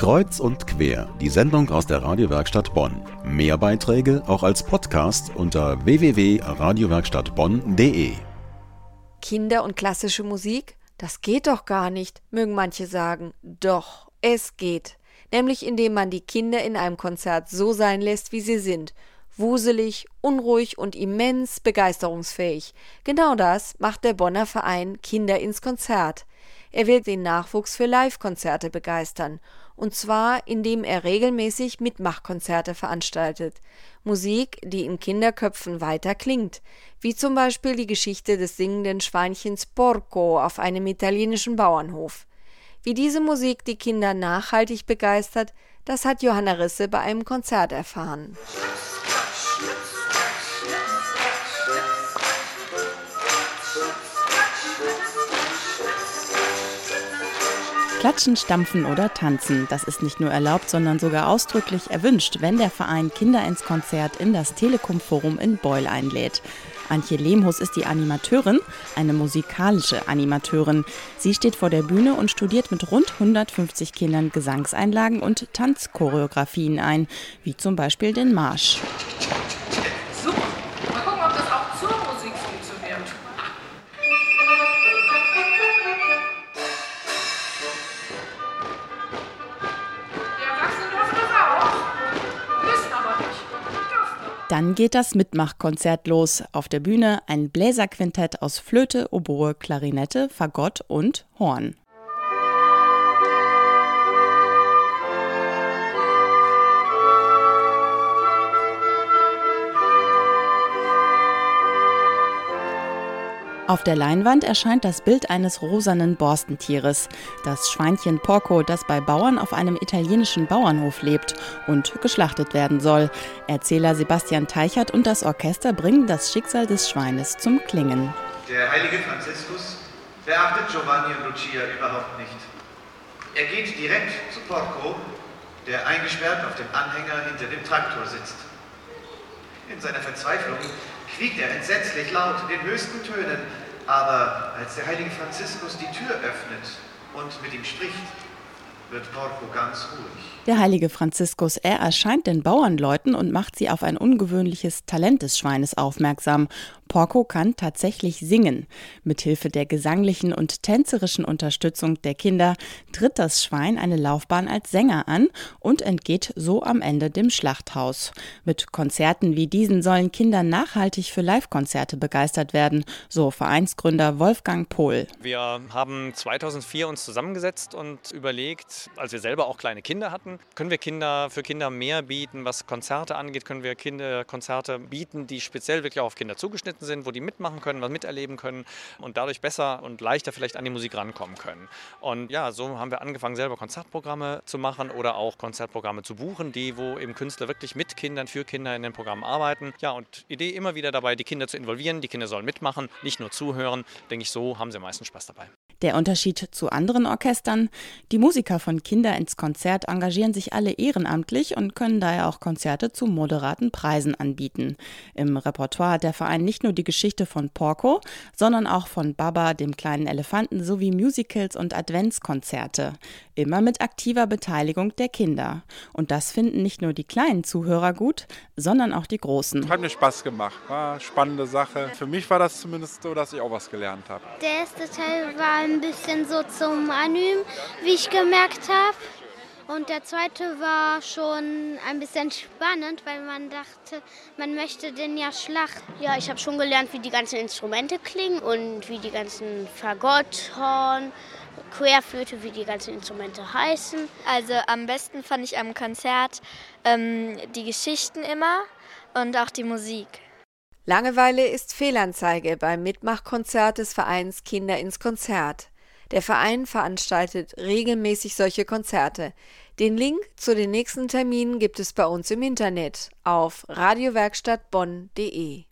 Kreuz und quer, die Sendung aus der Radiowerkstatt Bonn. Mehr Beiträge auch als Podcast unter www.radiowerkstattbonn.de. Kinder und klassische Musik? Das geht doch gar nicht, mögen manche sagen. Doch, es geht. Nämlich indem man die Kinder in einem Konzert so sein lässt, wie sie sind. Wuselig, unruhig und immens begeisterungsfähig. Genau das macht der Bonner Verein Kinder ins Konzert. Er will den Nachwuchs für Live-Konzerte begeistern. Und zwar, indem er regelmäßig Mitmachkonzerte veranstaltet. Musik, die in Kinderköpfen weiter klingt. Wie zum Beispiel die Geschichte des singenden Schweinchens Porco auf einem italienischen Bauernhof. Wie diese Musik die Kinder nachhaltig begeistert, das hat Johanna Risse bei einem Konzert erfahren. Klatschen, stampfen oder tanzen, das ist nicht nur erlaubt, sondern sogar ausdrücklich erwünscht, wenn der Verein Kinder ins Konzert in das Telekom Forum in Beul einlädt. Antje Lehmhus ist die Animateurin, eine musikalische Animateurin. Sie steht vor der Bühne und studiert mit rund 150 Kindern Gesangseinlagen und Tanzchoreografien ein, wie zum Beispiel den Marsch. Dann geht das Mitmachkonzert los. Auf der Bühne ein Bläserquintett aus Flöte, Oboe, Klarinette, Fagott und Horn. Auf der Leinwand erscheint das Bild eines rosanen Borstentieres, das Schweinchen Porco, das bei Bauern auf einem italienischen Bauernhof lebt und geschlachtet werden soll. Erzähler Sebastian Teichert und das Orchester bringen das Schicksal des Schweines zum Klingen. Der heilige Franziskus beachtet Giovanni und Lucia überhaupt nicht. Er geht direkt zu Porco, der eingesperrt auf dem Anhänger hinter dem Traktor sitzt. In seiner Verzweiflung quiekt er entsetzlich laut in den höchsten Tönen, aber als der heilige Franziskus die Tür öffnet und mit ihm spricht, wird Porco ganz ruhig. Der heilige Franziskus, er erscheint den Bauernleuten und macht sie auf ein ungewöhnliches Talent des Schweines aufmerksam. Porco kann tatsächlich singen. Mithilfe der gesanglichen und tänzerischen Unterstützung der Kinder tritt das Schwein eine Laufbahn als Sänger an und entgeht so am Ende dem Schlachthaus. Mit Konzerten wie diesen sollen Kinder nachhaltig für Live-Konzerte begeistert werden, so Vereinsgründer Wolfgang Pohl. Wir haben 2004 uns zusammengesetzt und überlegt, als wir selber auch kleine Kinder hatten, können wir Kinder für Kinder mehr bieten, was Konzerte angeht, können wir Kinder Konzerte bieten, die speziell wirklich auch auf Kinder zugeschnitten sind, wo die mitmachen können, was miterleben können und dadurch besser und leichter vielleicht an die Musik rankommen können. Und ja, so haben wir angefangen, selber Konzertprogramme zu machen oder auch Konzertprogramme zu buchen, die, wo eben Künstler wirklich mit Kindern, für Kinder in den Programmen arbeiten. Ja, und Idee immer wieder dabei, die Kinder zu involvieren, die Kinder sollen mitmachen, nicht nur zuhören. Denke ich, so haben sie am meisten Spaß dabei. Der Unterschied zu anderen Orchestern, die Musiker von Kinder ins Konzert engagieren sich alle ehrenamtlich und können daher auch Konzerte zu moderaten Preisen anbieten. Im Repertoire hat der Verein nicht nur die Geschichte von Porco, sondern auch von Baba, dem kleinen Elefanten, sowie Musicals und Adventskonzerte. Immer mit aktiver Beteiligung der Kinder. Und das finden nicht nur die kleinen Zuhörer gut, sondern auch die großen. Hat mir Spaß gemacht, war eine spannende Sache. Für mich war das zumindest so, dass ich auch was gelernt habe. Der erste Teil war ein bisschen so zum Anüben, wie ich gemerkt habe. Und der zweite war schon ein bisschen spannend, weil man dachte, man möchte den ja schlachten. Ja, ich habe schon gelernt, wie die ganzen Instrumente klingen und wie die ganzen Fagott, Horn, Querflöte, wie die ganzen Instrumente heißen. Also am besten fand ich am Konzert ähm, die Geschichten immer und auch die Musik. Langeweile ist Fehlanzeige beim Mitmachkonzert des Vereins Kinder ins Konzert. Der Verein veranstaltet regelmäßig solche Konzerte. Den Link zu den nächsten Terminen gibt es bei uns im Internet auf radiowerkstattbonn.de.